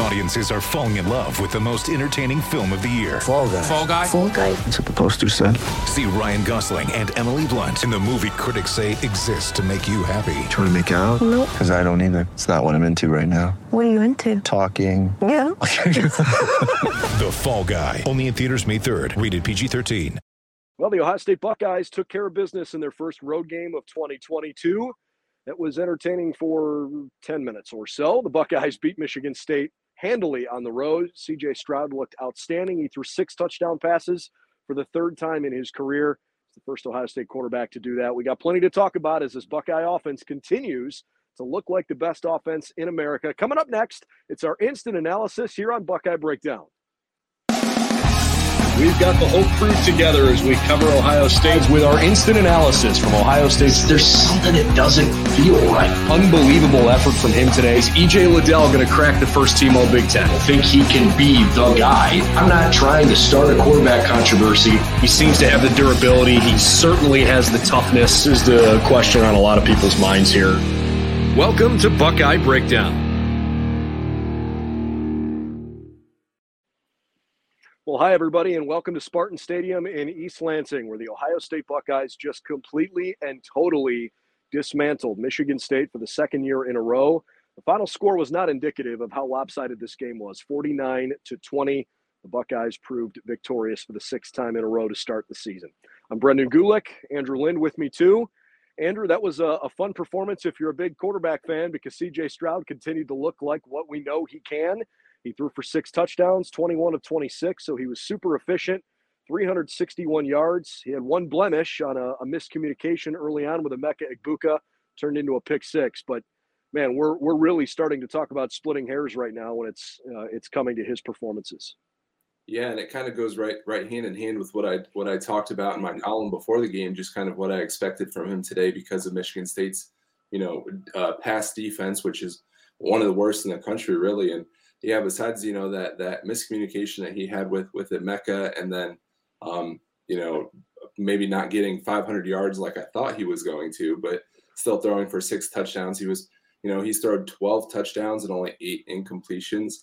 Audiences are falling in love with the most entertaining film of the year. Fall guy. Fall guy. Fall guy. That's what the poster said. See Ryan Gosling and Emily Blunt in the movie critics say exists to make you happy. Trying to make it out? Nope. Because I don't either. It's not what I'm into right now. What are you into? Talking. Yeah. The Fall Guy. Only in theaters May 3rd. Rated PG-13. Well, the Ohio State Buckeyes took care of business in their first road game of 2022. That was entertaining for 10 minutes or so. The Buckeyes beat Michigan State handily on the road. CJ Stroud looked outstanding. He threw six touchdown passes for the third time in his career. He's the first Ohio State quarterback to do that. We got plenty to talk about as this Buckeye offense continues to look like the best offense in America. Coming up next, it's our instant analysis here on Buckeye Breakdown. We've got the whole crew together as we cover Ohio State with our instant analysis from Ohio State. There's something that doesn't feel right. Unbelievable effort from him today. Is EJ Liddell going to crack the first team All Big Ten? I think he can be the guy. I'm not trying to start a quarterback controversy. He seems to have the durability. He certainly has the toughness. Is the question on a lot of people's minds here. Welcome to Buckeye Breakdown. Well, hi, everybody, and welcome to Spartan Stadium in East Lansing, where the Ohio State Buckeyes just completely and totally dismantled Michigan State for the second year in a row. The final score was not indicative of how lopsided this game was 49 to 20. The Buckeyes proved victorious for the sixth time in a row to start the season. I'm Brendan Gulick, Andrew Lind with me too. Andrew, that was a, a fun performance if you're a big quarterback fan because CJ Stroud continued to look like what we know he can. He threw for six touchdowns, 21 of 26, so he was super efficient. 361 yards. He had one blemish on a, a miscommunication early on with Emeka Egbuka, turned into a pick six. But man, we're we're really starting to talk about splitting hairs right now when it's uh, it's coming to his performances. Yeah, and it kind of goes right right hand in hand with what I what I talked about in my column before the game, just kind of what I expected from him today because of Michigan State's you know uh, pass defense, which is one of the worst in the country, really, and yeah, besides you know that that miscommunication that he had with with Emeka, and then um, you know maybe not getting 500 yards like I thought he was going to, but still throwing for six touchdowns. He was you know he's thrown 12 touchdowns and only eight incompletions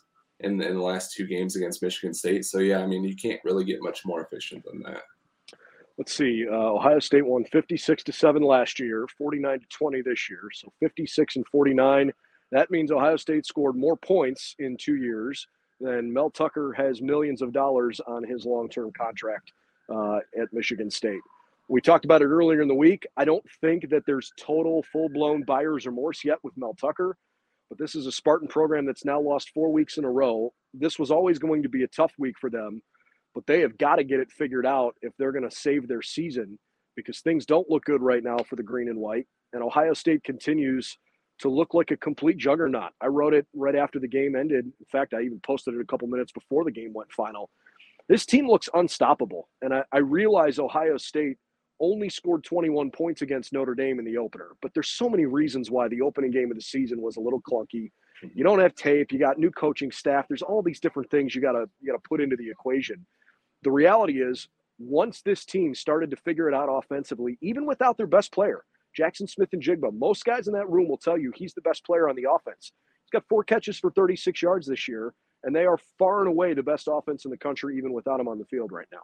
in, in the last two games against Michigan State. So yeah, I mean you can't really get much more efficient than that. Let's see. Uh, Ohio State won 56 to seven last year, 49 to 20 this year. So 56 and 49. That means Ohio State scored more points in two years than Mel Tucker has millions of dollars on his long term contract uh, at Michigan State. We talked about it earlier in the week. I don't think that there's total full blown buyer's remorse yet with Mel Tucker, but this is a Spartan program that's now lost four weeks in a row. This was always going to be a tough week for them, but they have got to get it figured out if they're going to save their season because things don't look good right now for the green and white. And Ohio State continues to look like a complete juggernaut. I wrote it right after the game ended. In fact, I even posted it a couple minutes before the game went final. This team looks unstoppable. And I, I realize Ohio State only scored 21 points against Notre Dame in the opener, but there's so many reasons why the opening game of the season was a little clunky. You don't have tape, you got new coaching staff. There's all these different things you gotta you gotta put into the equation. The reality is once this team started to figure it out offensively, even without their best player, Jackson Smith-Njigba. Most guys in that room will tell you he's the best player on the offense. He's got four catches for 36 yards this year, and they are far and away the best offense in the country, even without him on the field right now.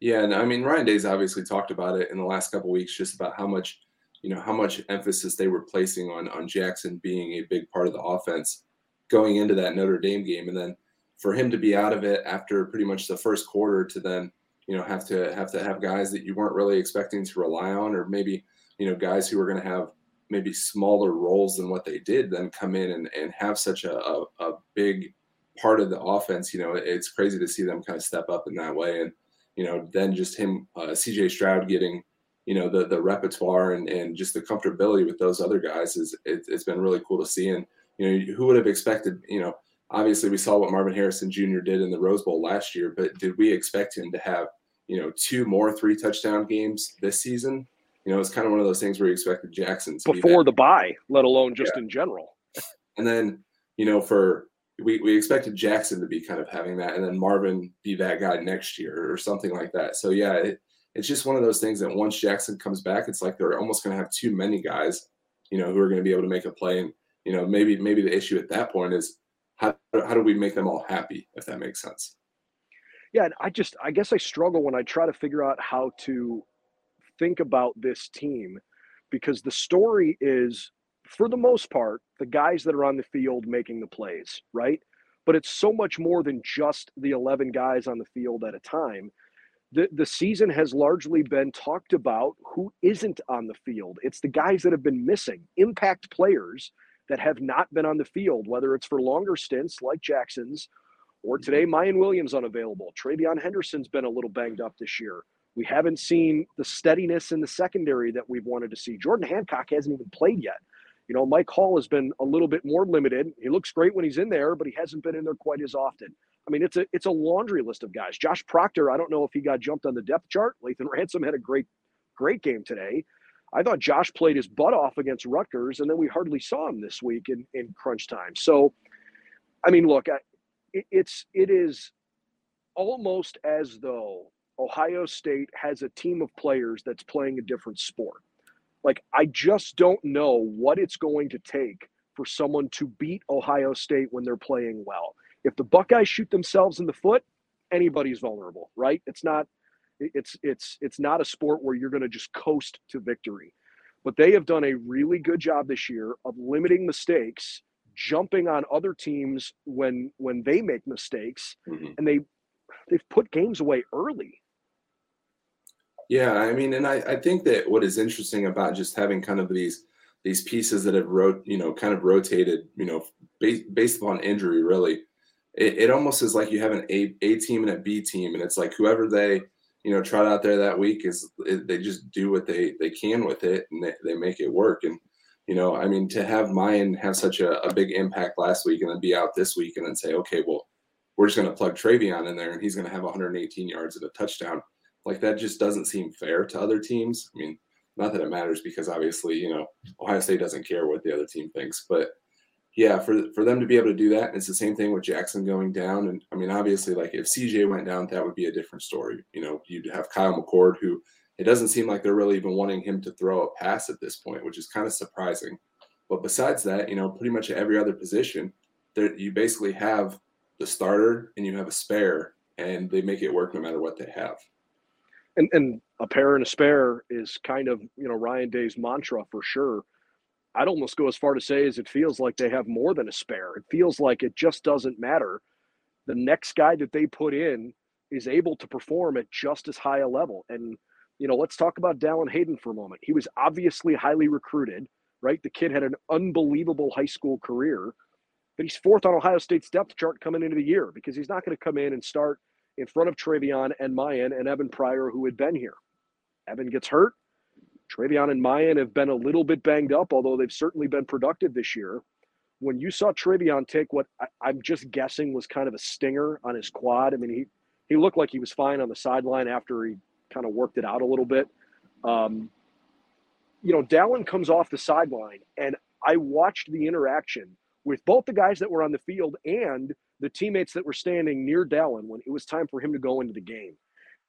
Yeah, and I mean Ryan Day's obviously talked about it in the last couple weeks, just about how much, you know, how much emphasis they were placing on on Jackson being a big part of the offense going into that Notre Dame game, and then for him to be out of it after pretty much the first quarter to then, you know, have to have to have guys that you weren't really expecting to rely on, or maybe you know guys who are going to have maybe smaller roles than what they did then come in and, and have such a, a, a big part of the offense you know it's crazy to see them kind of step up in that way. And you know then just him uh, cj stroud getting you know the the repertoire and, and just the comfortability with those other guys is it, it's been really cool to see. And you know who would have expected you know obviously we saw what marvin harrison jr did in the rose bowl last year but did we expect him to have you know two more three touchdown games this season you know, it's kind of one of those things where you expected Jackson before be the buy, let alone just yeah. in general. And then, you know, for we, we expected Jackson to be kind of having that, and then Marvin be that guy next year or something like that. So yeah, it, it's just one of those things that once Jackson comes back, it's like they're almost going to have too many guys, you know, who are going to be able to make a play. And you know, maybe maybe the issue at that point is how how do we make them all happy, if that makes sense. Yeah, I just I guess I struggle when I try to figure out how to think about this team because the story is for the most part the guys that are on the field making the plays, right? But it's so much more than just the 11 guys on the field at a time. The, the season has largely been talked about who isn't on the field. It's the guys that have been missing, impact players that have not been on the field, whether it's for longer stints like Jackson's or today, mm-hmm. Miyan Williams unavailable. TreVeyon Henderson's been a little banged up this year. We haven't seen the steadiness in the secondary that we've wanted to see. Jordan Hancock hasn't even played yet. You know, Mike Hall has been a little bit more limited. He looks great when he's in there, but he hasn't been in there quite as often. I mean, it's a it's a laundry list of guys. Josh Proctor, I don't know if he got jumped on the depth chart. Lathan Ransom had a great, great game today. I thought Josh played his butt off against Rutgers, and then we hardly saw him this week in, in crunch time. So, I mean, look, it, it's it is almost as though Ohio State has a team of players that's playing a different sport. Like, I just don't know what it's going to take for someone to beat Ohio State when they're playing well. If the Buckeyes shoot themselves in the foot, anybody's vulnerable, right? It's not it's it's it's not a sport where you're going to just coast to victory. But they have done a really good job this year of limiting mistakes, jumping on other teams when when they make mistakes, mm-hmm. and they they've put games away early. Yeah, I mean, and I, I think that what is interesting about just having kind of these these pieces that have wrote, you know, kind of rotated, you know, based, based upon injury, really, it, it almost is like you have an A, A team and a B team, and it's like whoever they, you know, trot out there that week is they just do what they they can with it and they, they make it work. And you know, I mean, to have Miyan have such a, a big impact last week and then be out this week and then say, okay, well, we're just going to plug TreVeyon in there and he's going to have 118 yards and a touchdown like that just doesn't seem fair to other teams. I mean, not that it matters because obviously, you know, Ohio State doesn't care what the other team thinks, but yeah, for for them to be able to do that, it's the same thing with Jackson going down. And I mean, obviously, like if CJ went down, that would be a different story. You know, you'd have Kyle McCord, who it doesn't seem like they're really even wanting him to throw a pass at this point, which is kind of surprising. But besides that, you know, pretty much every other position, there you basically have the starter and you have a spare, and they make it work no matter what they have and and a pair and a spare is kind of you know Ryan Day's mantra for sure. I'd almost go as far to say as it feels like they have more than a spare. It feels like it just doesn't matter. The next guy that they put in is able to perform at just as high a level. And you know, let's talk about Dallan Hayden for a moment. He was obviously highly recruited, right? The kid had an unbelievable high school career, but he's fourth on Ohio State's depth chart coming into the year because he's not going to come in and start in front of TreVeyon and Miyan and Evan Pryor, who had been here. Evan gets hurt. TreVeyon and Miyan have been a little bit banged up, although they've certainly been productive this year. When you saw TreVeyon take what I, am just guessing was kind of a stinger on his quad, I mean, he, he looked like he was fine on the sideline after he kind of worked it out a little bit. Um, you know, Dallan comes off the sideline, and I watched the interaction with both the guys that were on the field and the teammates that were standing near Dallan when it was time for him to go into the game.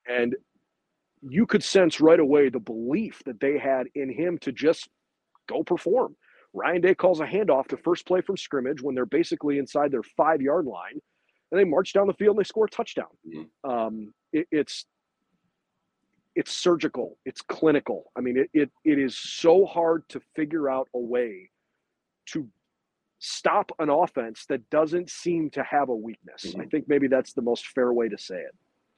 And you could sense right away the belief that they had in him to just go perform. Ryan Day calls a handoff to first play from scrimmage when they're basically inside their five yard line, and they march down the field and they score a touchdown. Mm-hmm. Um, it, it's it's surgical, it's clinical. I mean, it, it it is so hard to figure out a way to stop an offense that doesn't seem to have a weakness. Mm-hmm. I think maybe that's the most fair way to say it.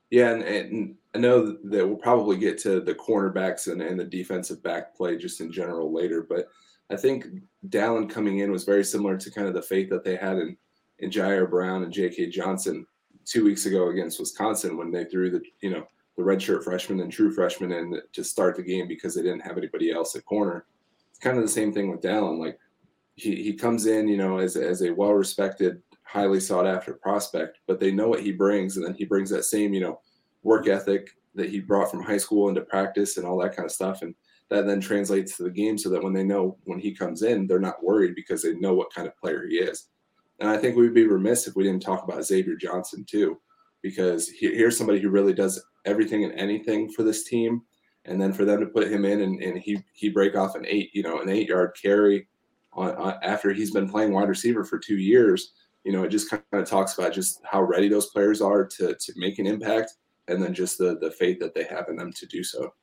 Yeah, and, and, I know that we'll probably get to the cornerbacks and, and the defensive back play just in general later, but I think Dallan coming in was very similar to kind of the faith that they had in, in Jyaire Brown and J.K. Johnson two weeks ago against Wisconsin when they threw the, you know, the redshirt freshman and true freshman in to start the game because they didn't have anybody else at corner. It's kind of the same thing with Dallan. Like he, he comes in, you know, as, as a well respected, highly sought after prospect, but they know what he brings. And then he brings that same, you know, work ethic that he brought from high school into practice and all that kind of stuff. And that then translates to the game so that when they know when he comes in, they're not worried because they know what kind of player he is. And I think we'd be remiss if we didn't talk about Xavier Johnson too, because he, here's somebody who really does everything and anything for this team. And then for them to put him in and, and he he break off an eight, you know, an eight yard carry on, on after he's been playing wide receiver for two years, you know, it just kind of talks about just how ready those players are to to make an impact, and then just the the faith that they have in them to do so.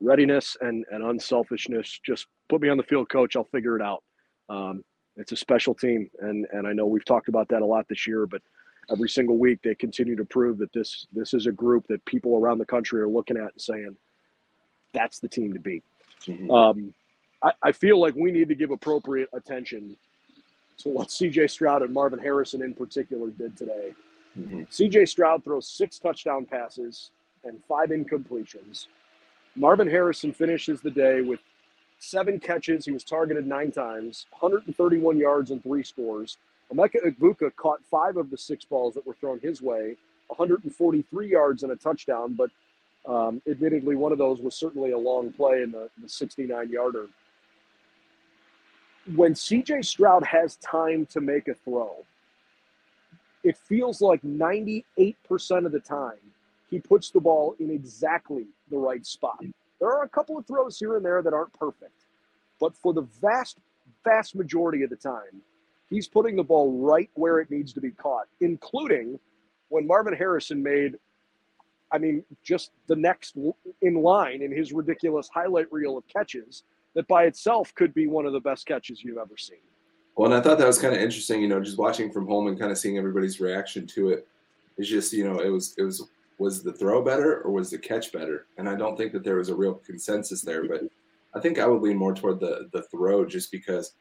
Readiness and and unselfishness. Just put me on the field, coach. I'll figure it out. Um, it's a special team, and and I know we've talked about that a lot this year, but every single week they continue to prove that this this is a group that people around the country are looking at and saying that's the team to beat. Mm-hmm. Um, I, I, feel like we need to give appropriate attention to what CJ Stroud and Marvin Harrison in particular did today. Mm-hmm. CJ Stroud throws six touchdown passes and five incompletions. Marvin Harrison finishes the day with seven catches. He was targeted nine times, 131 yards and three scores. Emeka Egbuka caught five of the six balls that were thrown his way, 143 yards and a touchdown, but um, admittedly, one of those was certainly a long play in the, the 69 yarder. When CJ Stroud has time to make a throw, it feels like 98% of the time he puts the ball in exactly the right spot. There are a couple of throws here and there that aren't perfect, but for the vast, vast majority of the time, he's putting the ball right where it needs to be caught, including when Marvin Harrison made I mean, just the next in line in his ridiculous highlight reel of catches that by itself could be one of the best catches you've ever seen. Well, and I thought that was kind of interesting, you know, just watching from home and kind of seeing everybody's reaction to it. It's just, you know, it was, it was, was the throw better or was the catch better? And I don't think that there was a real consensus there, but I think I would lean more toward the the throw just because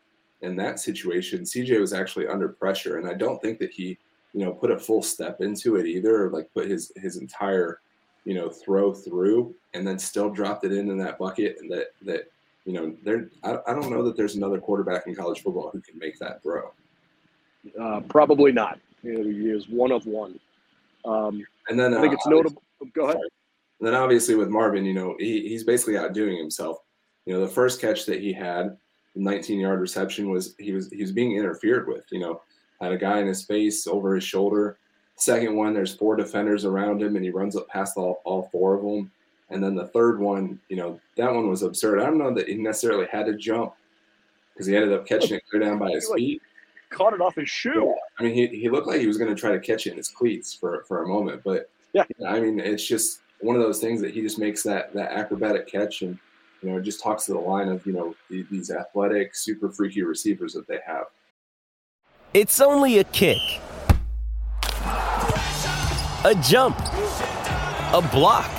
in that situation, CJ was actually under pressure, and I don't think that he you know, put a full step into it either, or like put his his entire, you know, throw through and then still dropped it in in that bucket and that that you know, there I, I don't know that there's another quarterback in college football who can make that throw. Uh, probably not. He is one of one. Um, and then I think uh, it's notable. Go ahead. Sorry. And then obviously with Marvin, you know, he, he's basically outdoing himself. You know, the first catch that he had, the 19 yard reception was he was he was being interfered with. You know, had a guy in his face over his shoulder. Second one, there's four defenders around him, and he runs up past all, all four of them. And then the third one, you know, that one was absurd. I don't know that he necessarily had to jump because he ended up catching it clear down by his feet. Caught it off his shoe. I mean, he, he looked like he was going to try to catch it in his cleats for, for a moment. But yeah, I mean, it's just one of those things that he just makes that that acrobatic catch and you know it just talks to the line of you know these athletic, super freaky receivers that they have. It's only a kick, a jump, a block.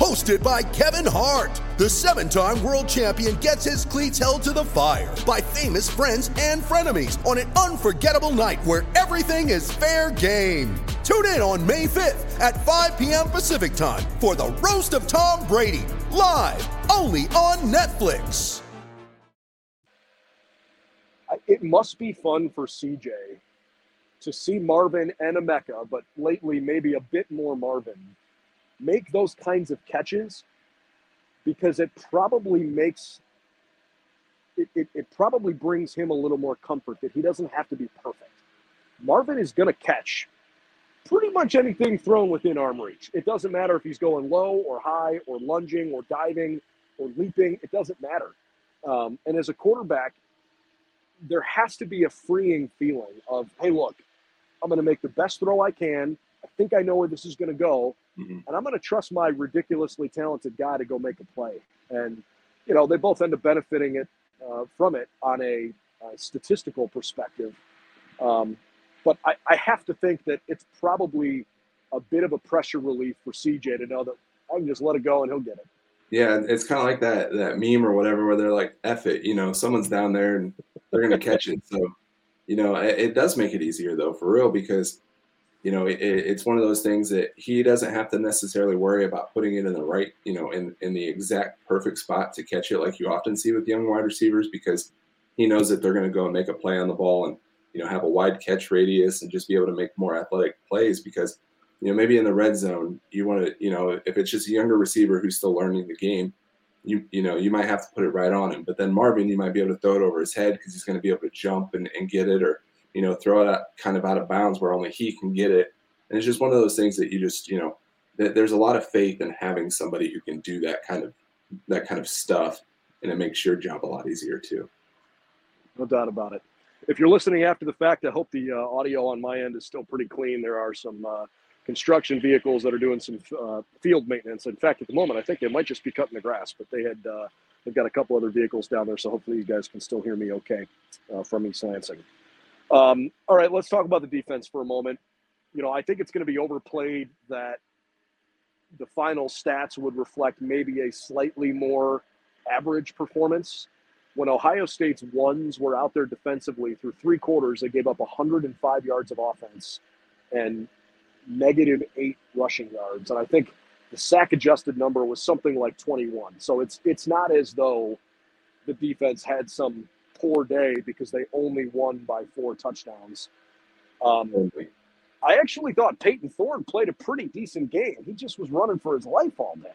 Hosted by Kevin Hart, the seven time world champion gets his cleats held to the fire by famous friends and frenemies on an unforgettable night where everything is fair game. Tune in on May 5th at 5 p.m. Pacific time for the Roast of Tom Brady, live only on Netflix it must be fun for CJ to see Marvin and Emeka, but lately maybe a bit more Marvin, make those kinds of catches because it probably makes it, it, it probably brings him a little more comfort that he doesn't have to be perfect. Marvin is going to catch pretty much anything thrown within arm reach. It doesn't matter if he's going low or high or lunging or diving or leaping, it doesn't matter. Um, and as a quarterback, there has to be a freeing feeling of, hey, look, I'm going to make the best throw I can. I think I know where this is going to go, mm-hmm. and I'm going to trust my ridiculously talented guy to go make a play. And you know, they both end up benefiting it uh, from it on a, a statistical perspective. Um, but I, I have to think that it's probably a bit of a pressure relief for CJ to know that I can just let it go and he'll get it. Yeah, it's kind of like that that meme or whatever where they're like, "F it," you know, someone's down there and they're gonna catch it. So, you know, it, it, does make it easier though, for real, because you know, it, it's one of those things that he doesn't have to necessarily worry about putting it in the right, you know, in, in the exact perfect spot to catch it like you often see with young wide receivers because he knows that they're going to go and make a play on the ball and, you know, have a wide catch radius and just be able to make more athletic plays because, you know, maybe in the red zone, you want to, you know, if it's just a younger receiver who's still learning the game, you you know, you might have to put it right on him. But then Marvin, you might be able to throw it over his head because he's going to be able to jump and, and get it or, you know, throw it kind of out of bounds where only he can get it. And it's just one of those things that you just, you know, there's a lot of faith in having somebody who can do that kind of that kind of stuff, and it makes your job a lot easier too. No doubt about it. If you're listening after the fact, I hope the uh, audio on my end is still pretty clean. There are some uh, construction vehicles that are doing some uh, field maintenance. In fact, at the moment, I think they might just be cutting the grass, but they had uh, they've got a couple other vehicles down there, so hopefully you guys can still hear me okay uh, from East Lansing. Um, all right, let's talk about the defense for a moment. You know, I think it's going to be overplayed that the final stats would reflect maybe a slightly more average performance. When Ohio State's ones were out there defensively through three quarters, they gave up 105 yards of offense and negative eight rushing yards. And I think the sack adjusted number was something like 21. So it's it's not as though the defense had some poor day because they only won by four touchdowns. Um, I actually thought Payton Thorne played a pretty decent game. He just was running for his life all day.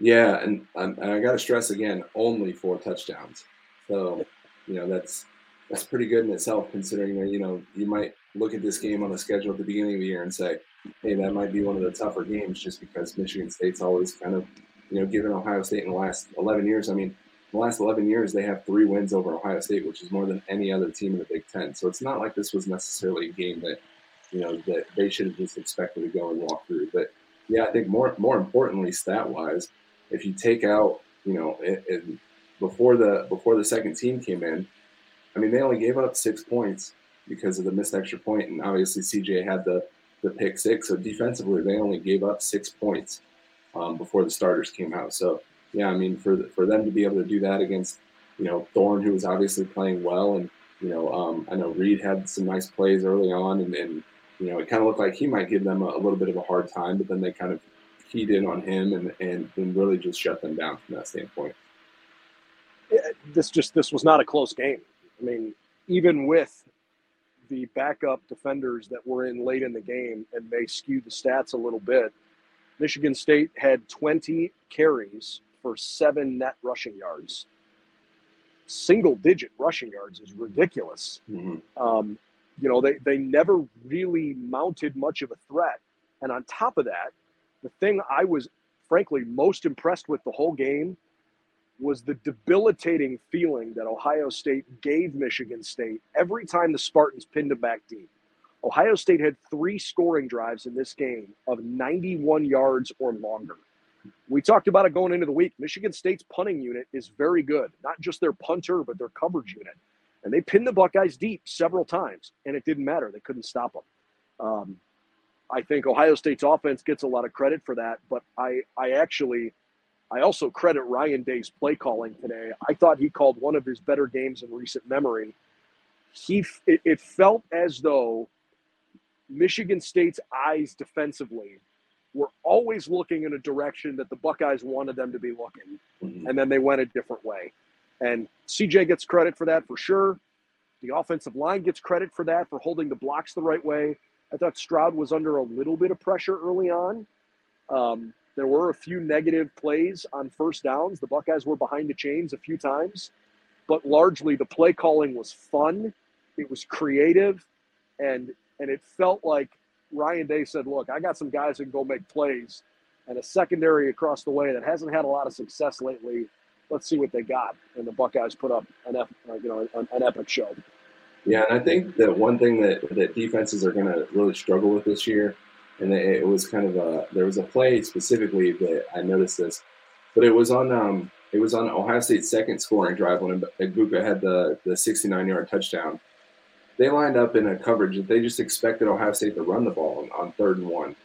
Yeah, and, and I got to stress again, only four touchdowns. So, you know, that's that's pretty good in itself, considering that you know you might look at this game on the schedule at the beginning of the year and say, hey, that might be one of the tougher games, just because Michigan State's always kind of, you know, given Ohio State in the last 11 years. I mean, the last 11 years, they have three wins over Ohio State, which is more than any other team in the Big Ten. So it's not like this was necessarily a game that, you know, that they should have just expected to go and walk through. But yeah, I think more more importantly, stat wise, if you take out, you know, it, it, before the before the second team came in, I mean, they only gave up six points because of the missed extra point, and obviously CJ had the the pick six. So defensively, they only gave up six points um, before the starters came out. So yeah, I mean, for for them to be able to do that against you know Thorne, who was obviously playing well, and you know um, I know Reed had some nice plays early on, and, and you know it kind of looked like he might give them a, a, little bit of a hard time, but then they kind of keyed in on him and and, and really just shut them down from that standpoint. This just this was not a close game. I mean, even with the backup defenders that were in late in the game and may skew the stats a little bit. Michigan State had 20 carries for seven net rushing yards. Single digit rushing yards is ridiculous. Mm-hmm. Um, you know, they, they never really mounted much of a threat. And on top of that, the thing I was frankly most impressed with the whole game was the debilitating feeling that Ohio State gave Michigan State every time the Spartans pinned them back deep. Ohio State had three scoring drives in this game of 91 yards or longer. We talked about it going into the week. Michigan State's punting unit is very good, not just their punter, but their coverage unit. And they pinned the Buckeyes deep several times, and it didn't matter. They couldn't stop them. Um, I think Ohio State's offense gets a lot of credit for that, but I, I actually, I also credit Ryan Day's play calling today. I thought he called one of his better games in recent memory. He, it, it felt as though Michigan State's eyes defensively were always looking in a direction that the Buckeyes wanted them to be looking, mm-hmm. and then they went a different way. And CJ gets credit for that for sure. The offensive line gets credit for that for holding the blocks the right way. I thought Stroud was under a little bit of pressure early on. Um, there were a few negative plays on first downs. The Buckeyes were behind the chains a few times, but largely the play calling was fun. It was creative, and and it felt like Ryan Day said, "Look, I got some guys that can go make plays, and a secondary across the way that hasn't had a lot of success lately. Let's see what they got." And the Buckeyes put up an you know an, an epic show. Yeah, and I think that one thing that that defenses are going to really struggle with this year, and it was kind of a there was a play specifically that I noticed this, but it was on um it was on Ohio State's second scoring drive when Egbuka had the the 69 yard touchdown they lined up in a coverage that they just expected Ohio State to run the ball on, on third and one,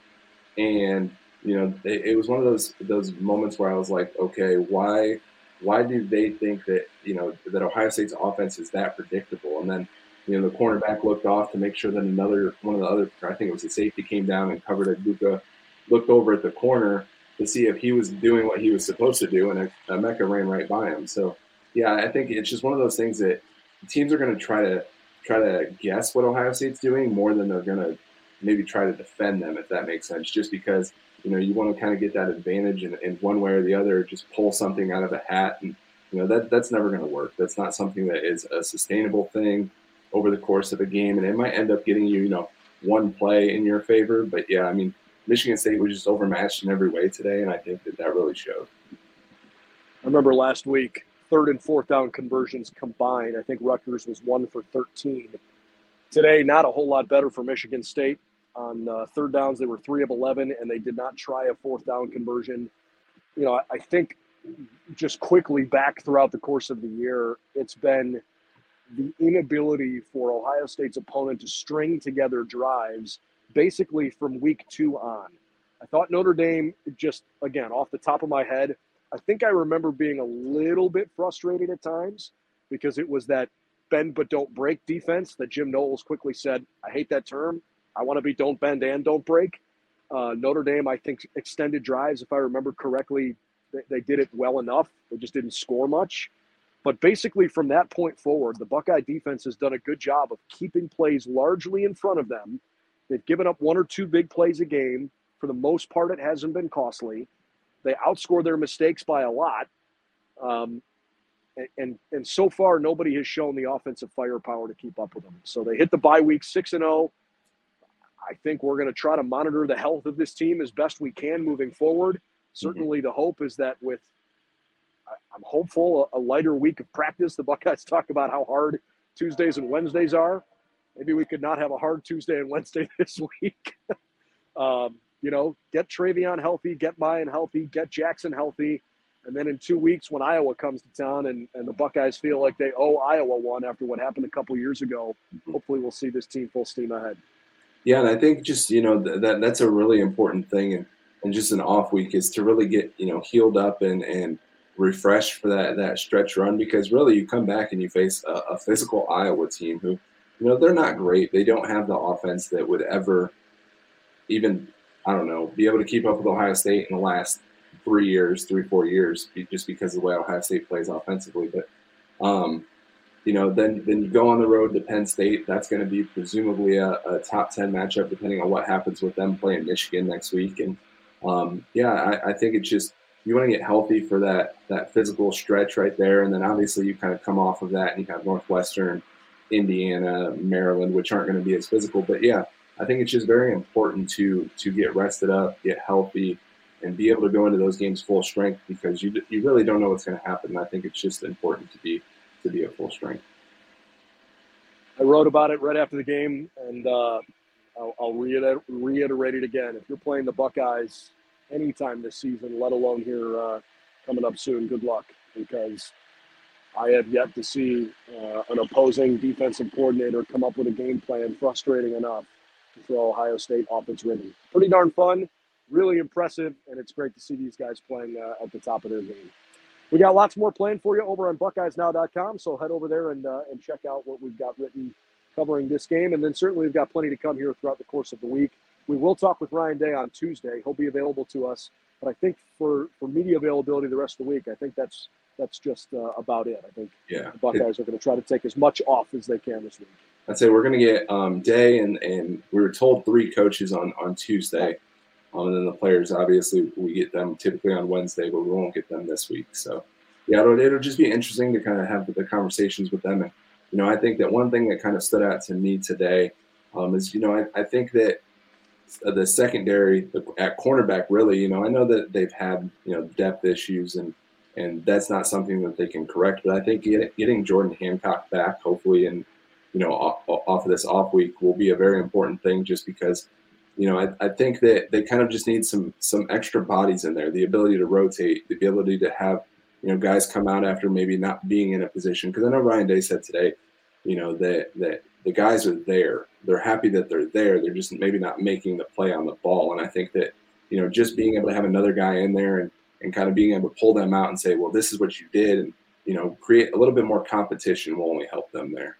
and you know it, it was one of those those moments where I was like, okay, why why do they think that you know that Ohio State's offense is that predictable? And then you know, the cornerback looked off to make sure that another one of the other, I think it was the safety, came down and covered Egbuka, looked over at the corner to see if he was doing what he was supposed to do, and Meka ran right by him. So, yeah, I think it's just one of those things that teams are going to try to try to guess what Ohio State's doing more than they're going to maybe try to defend them, if that makes sense. Just because you know you want to kind of get that advantage in, one way or the other, just pull something out of a hat, and you know that that's never going to work. That's not something that is a sustainable thing over the course of a game, and it might end up getting you, you know, one play in your favor. But yeah, I mean, Michigan State was just overmatched in every way today, and I think that that really showed. I remember last week, third and fourth down conversions combined. I think Rutgers was one for 13. Today, not a whole lot better for Michigan State. On uh, third downs, they were three of 11, and they did not try a fourth down conversion. You know, I think just quickly back throughout the course of the year, it's been – the inability for Ohio State's opponent to string together drives basically from week two on. I thought Notre Dame, just again, off the top of my head, I think I remember being a little bit frustrated at times because it was that bend but don't break defense that Jim Knowles quickly said, I hate that term. I want to be don't bend and don't break. Uh, Notre Dame, I think, extended drives, if I remember correctly, they, they did it well enough. They just didn't score much. But basically, from that point forward, the Buckeye defense has done a good job of keeping plays largely in front of them. They've given up one or two big plays a game. For the most part, it hasn't been costly. They outscore their mistakes by a lot. Um, and, and, and so far, nobody has shown the offensive firepower to keep up with them. So they hit the bye week 6 and 0. I think we're going to try to monitor the health of this team as best we can moving forward. Mm-hmm. Certainly, mm-hmm. the hope is that with I'm hopeful a, a lighter week of practice. The Buckeyes talk about how hard Tuesdays and Wednesdays are. Maybe we could not have a hard Tuesday and Wednesday this week. um, you know, get TreVeyon healthy, get Miyan healthy, get Jackson healthy. And then in two weeks, when Iowa comes to town and, and the Buckeyes feel like they owe Iowa one after what happened a couple years ago, mm-hmm. hopefully we'll see this team full steam ahead. Yeah, and I think just you know th- that that's a really important thing, and and just an off week is to really get you know healed up and and refreshed for that that stretch run because really you come back and you face a, a, physical Iowa team who, you know, they're not great. They don't have the offense that would ever even I don't know be able to keep up with Ohio State in the last three years, three four years, just because of the way Ohio State plays offensively. But um, you know, then then you go on the road to Penn State. That's going to be presumably a, a, top ten matchup, depending on what happens with them playing Michigan next week. And um, yeah, I, I think it's just you want to get healthy for that that physical stretch right there, and then obviously you kind of come off of that and you have Northwestern, Indiana, Maryland, which aren't going to be as physical. But yeah, I think it's just very important to to get rested up, get healthy, and be able to go into those games full strength because you you really don't know what's going to happen. I think it's just important to be to be at full strength. I wrote about it right after the game, and uh, I'll, I'll reiterate, reiterate it again. If you're playing the Buckeyes anytime this season, let alone here uh, coming up soon. Good luck because I have yet to see uh, an opposing defensive coordinator come up with a game plan frustrating enough throw Ohio State rhythm. Pretty darn fun, really impressive, and it's great to see these guys playing uh, at the top of their game. We got lots more planned for you over on BuckeyesNow.com, so head over there and uh, and check out what we've got written covering this game, and then certainly we've got plenty to come here throughout the course of the week. We will talk with Ryan Day on Tuesday. He'll be available to us. But I think for, for media availability the rest of the week, I think that's that's just uh, about it. I think yeah. the Buckeyes are going to try to take as much off as they can this week. I'd say we're going to get um, Day and and we were told three coaches on on Tuesday, um, and then the players obviously we get them typically on Wednesday, but we won't get them this week. So yeah, it'll, it'll just be interesting to kind of have the conversations with them. And you know, I think that one thing that kind of stood out to me today um, is you know I, I think that the secondary at cornerback really you know i know that they've had you know depth issues and and that's not something that they can correct but i think getting jordan hancock back hopefully and you know off, off of this off week will be a very important thing just because you know I, I think that they kind of just need some some extra bodies in there the ability to rotate the ability to have you know guys come out after maybe not being in a position because i know ryan day said today you know that that the guys are there. They're happy that they're there. They're just maybe not making the play on the ball. And I think that, you know, just being able to have another guy in there and, and kind of being able to pull them out and say, well, this is what you did, and, you know, create a little bit more competition will only help them there.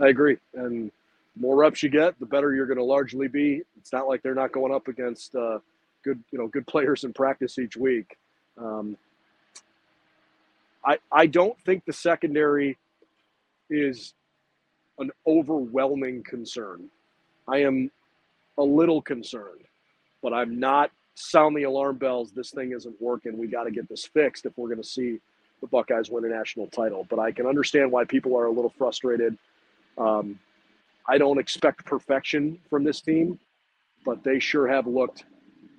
I agree. And more reps you get, the better you're going to largely be. It's not like they're not going up against uh, good, you know, good players in practice each week. Um, I I don't think the secondary is an overwhelming concern. I am a little concerned, but I'm not sound the alarm bells. This thing isn't working. We got to get this fixed if we're going to see the Buckeyes win a national title. But I can understand why people are a little frustrated. Um, I don't expect perfection from this team, but they sure have looked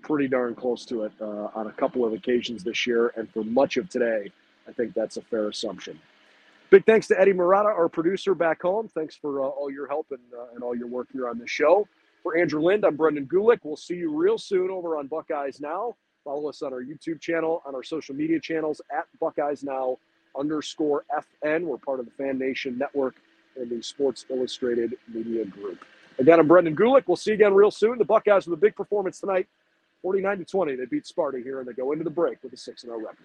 pretty darn close to it uh, on a couple of occasions this year. And for much of today, I think that's a fair assumption. Big thanks to Eddie Murata, our producer back home. Thanks for uh, all your help and, uh, and all your work here on the show. For Andrew Lind, I'm Brendan Gulick. We'll see you real soon over on Buckeyes Now. Follow us on our YouTube channel, on our social media channels at Buckeyes Now underscore FN. We're part of the Fan Nation Network and the Sports Illustrated Media Group. Again, I'm Brendan Gulick. We'll see you again real soon. The Buckeyes with a big performance tonight, 49 to 20. They beat Sparty here and they go into the break with a 6 0 record.